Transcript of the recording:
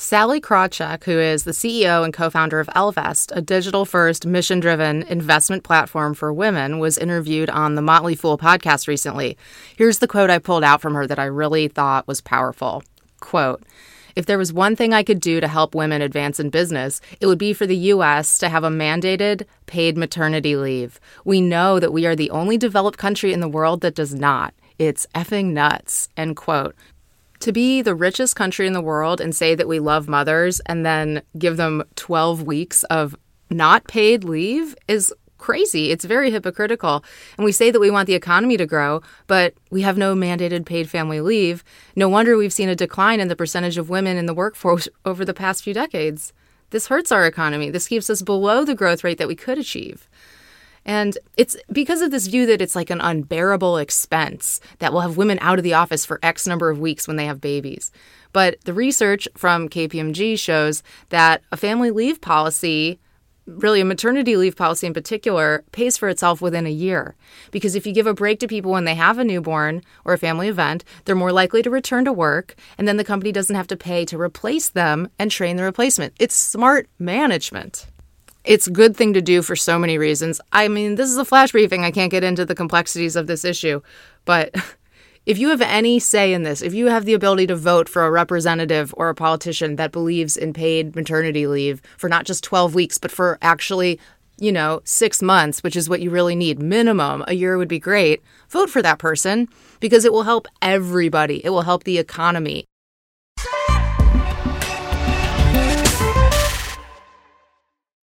Sallie Krawcheck, who is the CEO and co founder of Ellevest, a digital first, mission driven investment platform for women, was interviewed on the Motley Fool podcast recently. Here's the quote I pulled out from her that I really thought was powerful. Quote, if there was one thing I could do to help women advance in business, it would be for the U.S. to have a mandated paid maternity leave. We know that we are the only developed country in the world that does not. It's effing nuts. End quote to be the richest country in the world and say that we love mothers and then give them 12 weeks of not paid leave is crazy. It's very hypocritical. And we say that we want the economy to grow, but we have no mandated paid family leave. No wonder we've seen a decline in the percentage of women in the workforce over the past few decades. This hurts our economy. This keeps us below the growth rate that we could achieve. And it's because of this view that it's like an unbearable expense that will have women out of the office for X number of weeks when they have babies. But the research from KPMG shows that a family leave policy, really a maternity leave policy in particular, pays for itself within a year. Because if you give a break to people when they have a newborn or a family event, they're more likely to return to work, and then the company doesn't have to pay to replace them and train the replacement. It's smart management it's a good thing to do for so many reasons. I mean, this is a flash briefing. I can't get into the complexities of this issue, but if you have any say in this, if you have the ability to vote for a representative or a politician that believes in paid maternity leave for not just 12 weeks, but for actually, you know, six months, which is what you really need, minimum, a year would be great, vote for that person because it will help everybody. It will help the economy.